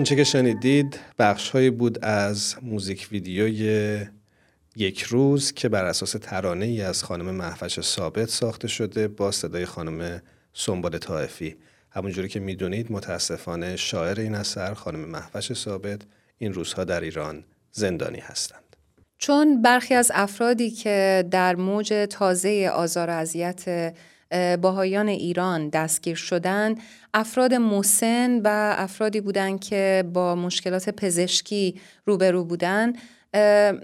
اونچه که شنیدید بخشهایی بود از موزیک ویدیوی یک روز که بر اساس ترانه ای از خانم محفش ثابت ساخته شده با صدای خانم سنبال طائفی. همونجوری که می‌دونید متاسفانه شاعر این اثر خانم محفش ثابت این روزها در ایران زندانی هستند. چون برخی از افرادی که در موج تازه آزار و اذیت باهایان ایران دستگیر شدن افراد مسن و افرادی بودند که با مشکلات پزشکی روبرو بودن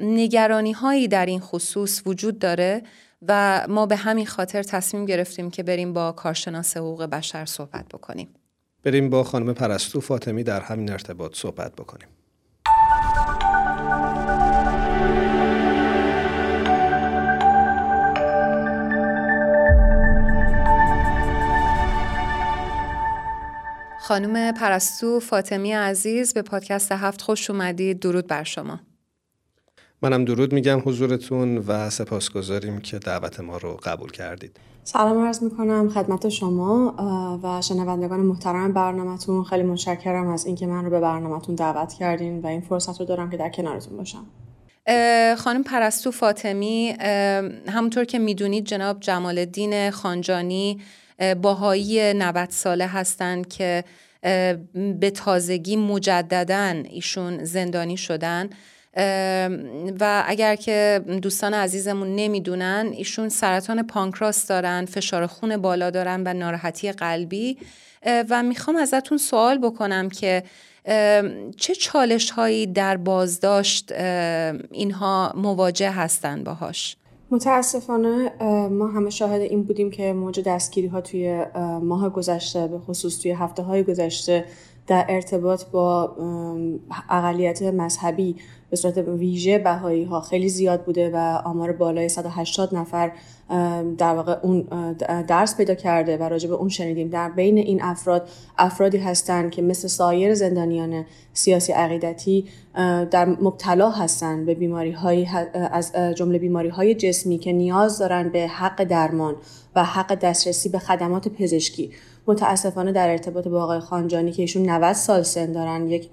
نگرانی هایی در این خصوص وجود داره و ما به همین خاطر تصمیم گرفتیم که بریم با کارشناس حقوق بشر صحبت بکنیم. بریم با خانم پرستو فاطمی در همین ارتباط صحبت بکنیم. خانم پرستو فاطمی عزیز به پادکست هفت خوش اومدید. درود بر شما. منم درود میگم حضورتون و سپاسگزاریم که دعوت ما رو قبول کردید. سلام عرض می‌کنم خدمت شما و شنوندگان محترم برنامهتون. خیلی متشکرم از اینکه من رو به برنامهتون دعوت کردین و این فرصت رو دارم که در کنارتون باشم. خانم پرستو فاطمی همونطور که می‌دونید جناب جمال الدین خانجانی باهایی 90 ساله هستند که به تازگی مجددا ایشون زندانی شدن. و اگر که دوستان عزیزمون نمی‌دونن ایشون سرطان پانکراس دارن فشار خون بالا دارن و ناراحتی قلبی. و می‌خوام ازتون سوال بکنم که چه چالش هایی در بازداشت اینها مواجه هستن باهاش؟ متاسفانه ما همه شاهد این بودیم که موج دستگیری ها توی ماه گذشته به خصوص توی هفته های گذشته در ارتباط با اقلیت مذهبی به صورت ویژه بهایی ها خیلی زیاد بوده و آمار بالای 180 نفر در واقع اون درس پیدا کرده و راجع به اون شنیدیم. در بین این افراد افرادی هستند که مثل سایر زندانیان سیاسی عقیدتی در مبتلا هستند به بیماری های از جمله بیماری های جسمی که نیاز دارن به حق درمان و حق دسترسی به خدمات پزشکی. متاسفانه در ارتباط با آقای خانجانی که ایشون 90 سال سن دارن یک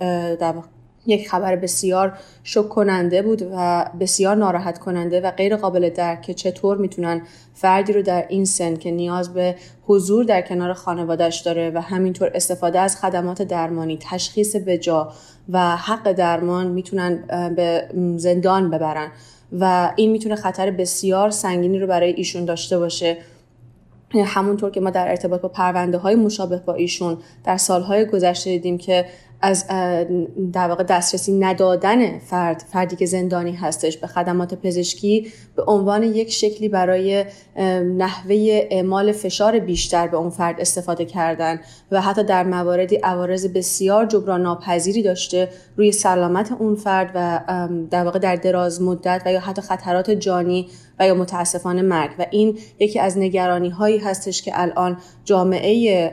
یک خبر بسیار شک کننده بود و بسیار ناراحت کننده و غیر قابل درک که چطور می‌تونن فردی رو در این سن که نیاز به حضور در کنار خانوادهش داره و همینطور استفاده از خدمات درمانی تشخیص بجا و حق درمان می‌تونن به زندان ببرن و این می‌تونه خطر بسیار سنگینی رو برای ایشون داشته باشه. همونطور که ما در ارتباط با پرونده های مشابه با ایشون در سالهای گذشته دیدیم که از در واقع دسترسی ندادن فرد فردی که زندانی هستش به خدمات پزشکی به عنوان یک شکلی برای نحوه اعمال فشار بیشتر به اون فرد استفاده کردن و حتی در مواردی عوارض بسیار جبران ناپذیری داشته روی سلامت اون فرد و در واقع در دراز مدت و یا حتی خطرات جانی و یا متاسفانه مرگ. و این یکی از نگرانی هایی هستش که الان جامعه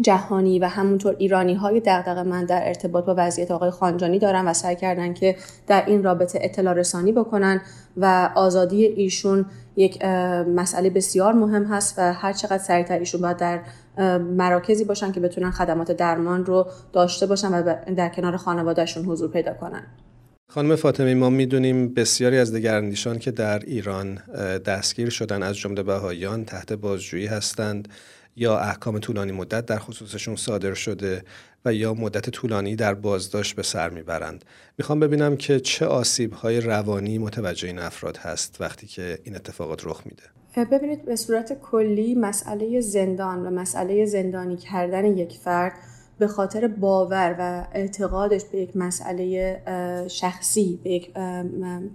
جهانی و همونطور ایرانی های دقدقه من در ارتباط با وضعیت آقای خانجانی دارن و سعی کردن که در این رابطه اطلاع رسانی بکنن و آزادی ایشون یک مسئله بسیار مهم هست و هر چقدر سریعتر ایشون باید در مراکزی باشن که بتونن خدمات درمان رو داشته باشن و در کنار خانوادهشون حضور پیدا کنن. خانم فاطمی ما می‌دونیم بسیاری از دگراندیشان که در ایران دستگیر شدن از جمله بهاییان تحت بازجویی هستند. یا احکام طولانی مدت در خصوصشون صادر شده و یا مدت طولانی در بازداشت به سر می‌برند. می‌خوام ببینم که چه آسیب های روانی متوجه این افراد هست وقتی که این اتفاقات رخ میده. ببینید به صورت کلی مسئله زندان و مسئله زندانی کردن یک فرد به خاطر باور و اعتقادش به یک مسئله شخصی به یک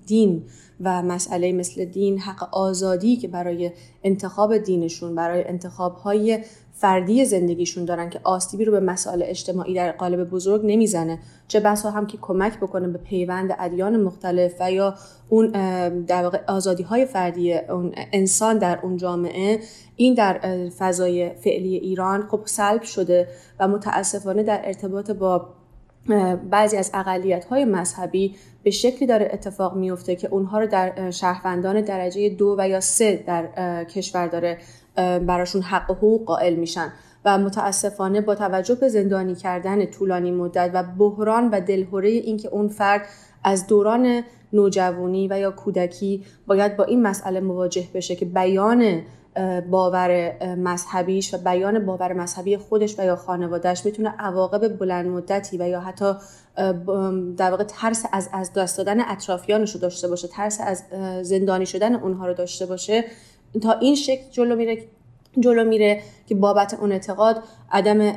دین و مسئله مثل دین حق آزادی که برای انتخاب دینشون برای انتخاب های فردی زندگیشون دارن که آسیبی رو به مسائل اجتماعی در قالب بزرگ نمی‌زنه. چه بسا هم که کمک بکنه به پیوند ادیان مختلف و یا اون در واقع آزادی های فردی اون انسان در اون جامعه این در فضای فعلی ایران خب سلب شده و متاسفانه در ارتباط با بعضی از اقلیت های مذهبی به شکلی داره اتفاق میفته که اونها رو در شهروندان درجه دو و یا سه در کشور داره براشون حق و حقوق قائل میشن. و متاسفانه با توجه به زندانی کردن طولانی مدت و بحران و دلهوره اینکه اون فرد از دوران نوجوانی و یا کودکی باید با این مسئله مواجه بشه که بیان باور مذهبیش و بیان باور مذهبی خودش و یا خانوادهش می‌تونه عواقب بلند مدتی و یا حتی در واقع ترس از از دست دادن اطرافیانش رو داشته باشه ترس از زندانی شدن اونها رو داشته باشه. تا این شکل جلو میره جلو میره که بابت اون اعتقاد عدم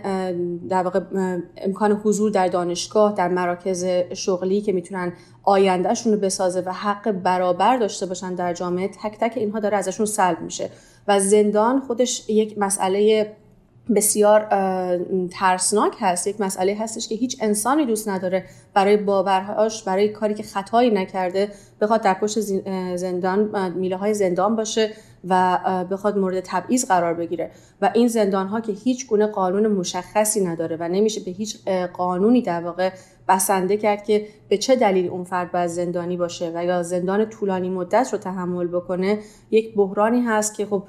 در واقع امکان حضور در دانشگاه در مراکز شغلی که می‌تونن آیندهشون رو بسازه و حق برابر داشته باشن در جامعه تک تک اینها داره ازشون سلب میشه. و زندان خودش یک مسئله بسیار ترسناک هست. یک مسئله هستش که هیچ انسانی دوست نداره برای باورهاش برای کاری که خطایی نکرده بخواد در پشت زندان میله های زندان باشه و بخواد مورد تبعیض قرار بگیره. و این زندان ها که هیچ گونه قانون مشخصی نداره و نمیشه به هیچ قانونی در واقع بسنده کرد که به چه دلیل اون فرد باید زندانی باشه و یا زندان طولانی مدت رو تحمل بکنه یک بحرانی هست که خب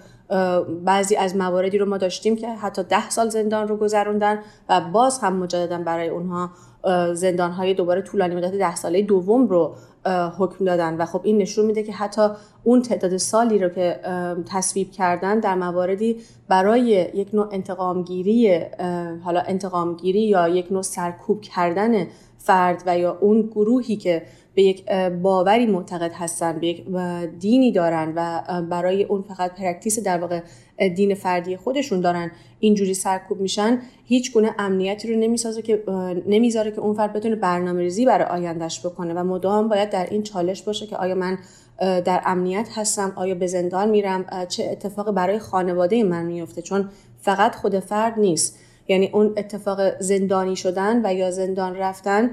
بعضی از مواردی رو ما داشتیم که حتی ده سال زندان رو گذروندن و باز هم مجددا برای اونها زندان های دوباره طولانی مدت ده ساله دوم رو حکم دادن و خب این نشون میده که حتی اون تعداد سالی رو که تصویب کردن در مواردی برای یک نوع انتقامگیری حالا انتقامگیری یا یک نوع سرکوب کردن فرد و یا اون گروهی که به یک باوری معتقد هستن به یک دینی دارن و برای اون فقط practice در واقع دین فردی خودشون دارن اینجوری سرکوب میشن هیچ گونه امنیتی رو نمی‌سازه که نمی‌ذاره که اون فرد بتونه برنامه ریزی برای آیندهش بکنه و مدام باید در این چالش باشه که آیا من در امنیت هستم آیا به زندان میرم چه اتفاقی برای خانواده من میفته چون فقط خود فرد نیست. یعنی اون اتفاق زندانی شدن و یا زندان رفتن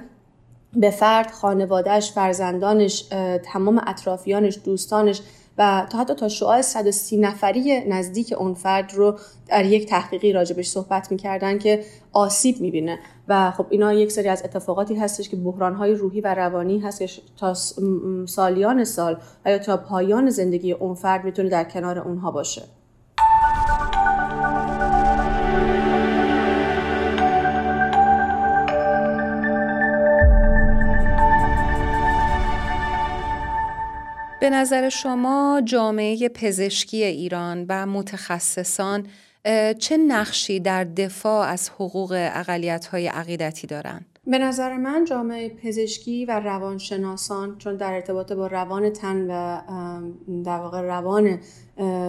به فرد خانوادهش فرزندانش تمام اطرافیانش دوستانش و تا حتی تا شعاع 130 نفری نزدیک اون فرد رو در یک تحقیقی راجبش صحبت می‌کردن که آسیب می‌بینه. و خب اینا یک سری از اتفاقاتی هستش که بحرانهای روحی و روانی هست که تا سالیان سال و یا تا پایان زندگی اون فرد می‌تونه در کنار اونها باشه. به نظر شما جامعه پزشکی ایران و متخصصان چه نقشی در دفاع از حقوق اقلیت‌های عقیدتی دارند؟ به نظر من جامعه پزشکی و روانشناسان چون در ارتباط با روان تن و در واقع روان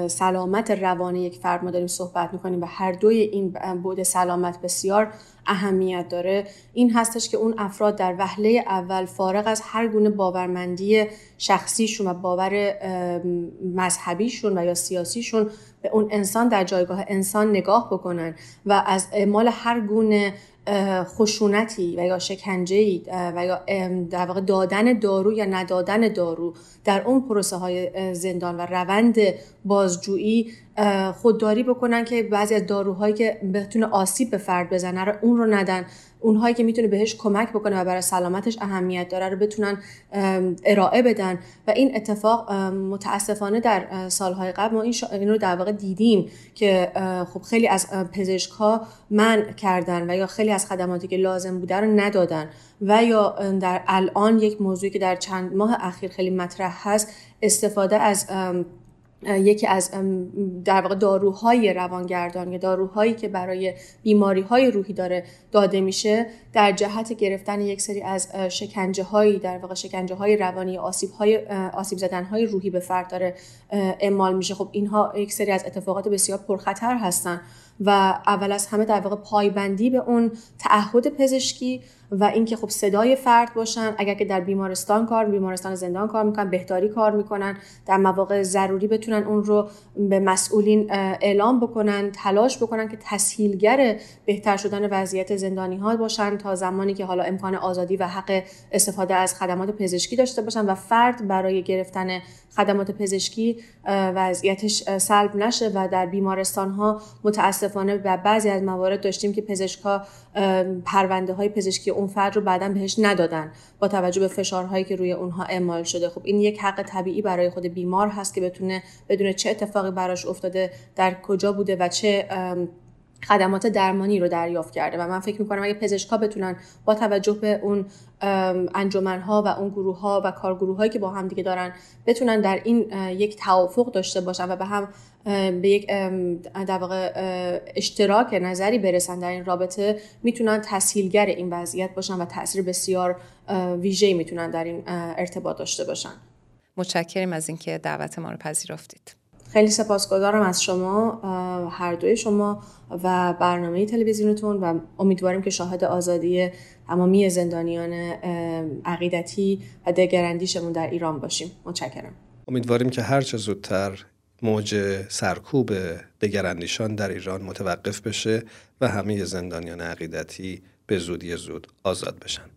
سلامت روان یک فرد ما داریم صحبت می‌کنیم و هر دوی این بود سلامت بسیار اهمیت داره. این هستش که اون افراد در وهله اول فارغ از هر گونه باورمندی شخصیشون و باور مذهبیشون و یا سیاسیشون به اون انسان در جایگاه انسان نگاه بکنن و از اعمال هر گونه خشونتی و یا شکنجه و یا در واقع دادن دارو یا ندادن دارو در اون پروسه های زندان و روند بازجویی خودداری بکنن که بعضی از داروهایی که بتونه آسیب به فرد بزنه رو اون رو ندن. اونهایی که می‌تونه بهش کمک بکنه و برای سلامتش اهمیت داره رو بتونن ارائه بدن. و این اتفاق متاسفانه در سالهای قبل ما این, این رو در واقع دیدیم که خب خیلی از پزشک ها من کردن و یا خیلی از خدماتی که لازم بوده رو ندادن. و یا در الان یک موضوعی که در چند ماه اخیر خیلی مطرح هست استفاده از یکی از در واقع داروهای روانگردان یا داروهایی که برای بیماری های روحی داره داده میشه در جهت گرفتن یک سری از شکنجه هایی در واقع شکنجه های روانی آسیب های آسیب زدن های روحی به فرد داره اعمال میشه. خب اینها یک سری از اتفاقات بسیار پرخطر هستن. و اول از همه در واقع پایبندی به اون تعهد پزشکی و اینکه خب صدای فرد باشن. اگر که در بیمارستان کار بیمارستان زندان کار می‌کنن بهداری کار می‌کنن در مواقع ضروری بتونن اون رو به مسئولین اعلام بکنن تلاش بکنن که تسهیلگر بهتر شدن وضعیت زندانی ها باشن تا زمانی که حالا امکان آزادی و حق استفاده از خدمات پزشکی داشته باشن و فرد برای گرفتن خدمات پزشکی وضعیتش سلب نشه و در بیمارستان ها متاسفانه و بعضی از موارد داشتیم که پزشکا پرونده های پزشکی اون فرد رو بعدا بهش ندادن با توجه به فشارهایی که روی اونها اعمال شده. خب این یک حق طبیعی برای خود بیمار هست که بتونه بدون چه اتفاقی براش افتاده در کجا بوده و چه خدمات درمانی رو دریافت کرده و من فکر می‌کنم اگه پزشکا بتونن با توجه به اون انجمنها و اون گروه ها و کارگروه هایی که با هم دیگه دارن بتونن در این یک توافق داشته باشن و به هم به یک در واقع اشتراک نظری برسن در این رابطه می‌تونن تسهیلگر این وضعیت باشن و تاثیر بسیار ویژه‌ای می‌تونن در این ارتباط داشته باشن. متشکریم از اینکه دعوت ما رو پذیرفتید. خیلی سپاسگزارم از شما هر دوی شما و برنامه تلویزیونتون و امیدواریم که شاهد آزادی تمامی زندانیان عقیدتی و دگراندیشمون در ایران باشیم. متشکرم. امیدواریم که هر چه زودتر موج سرکوب دگراندیشان در ایران متوقف بشه و همه زندانیان عقیدتی به زودی زود آزاد بشن.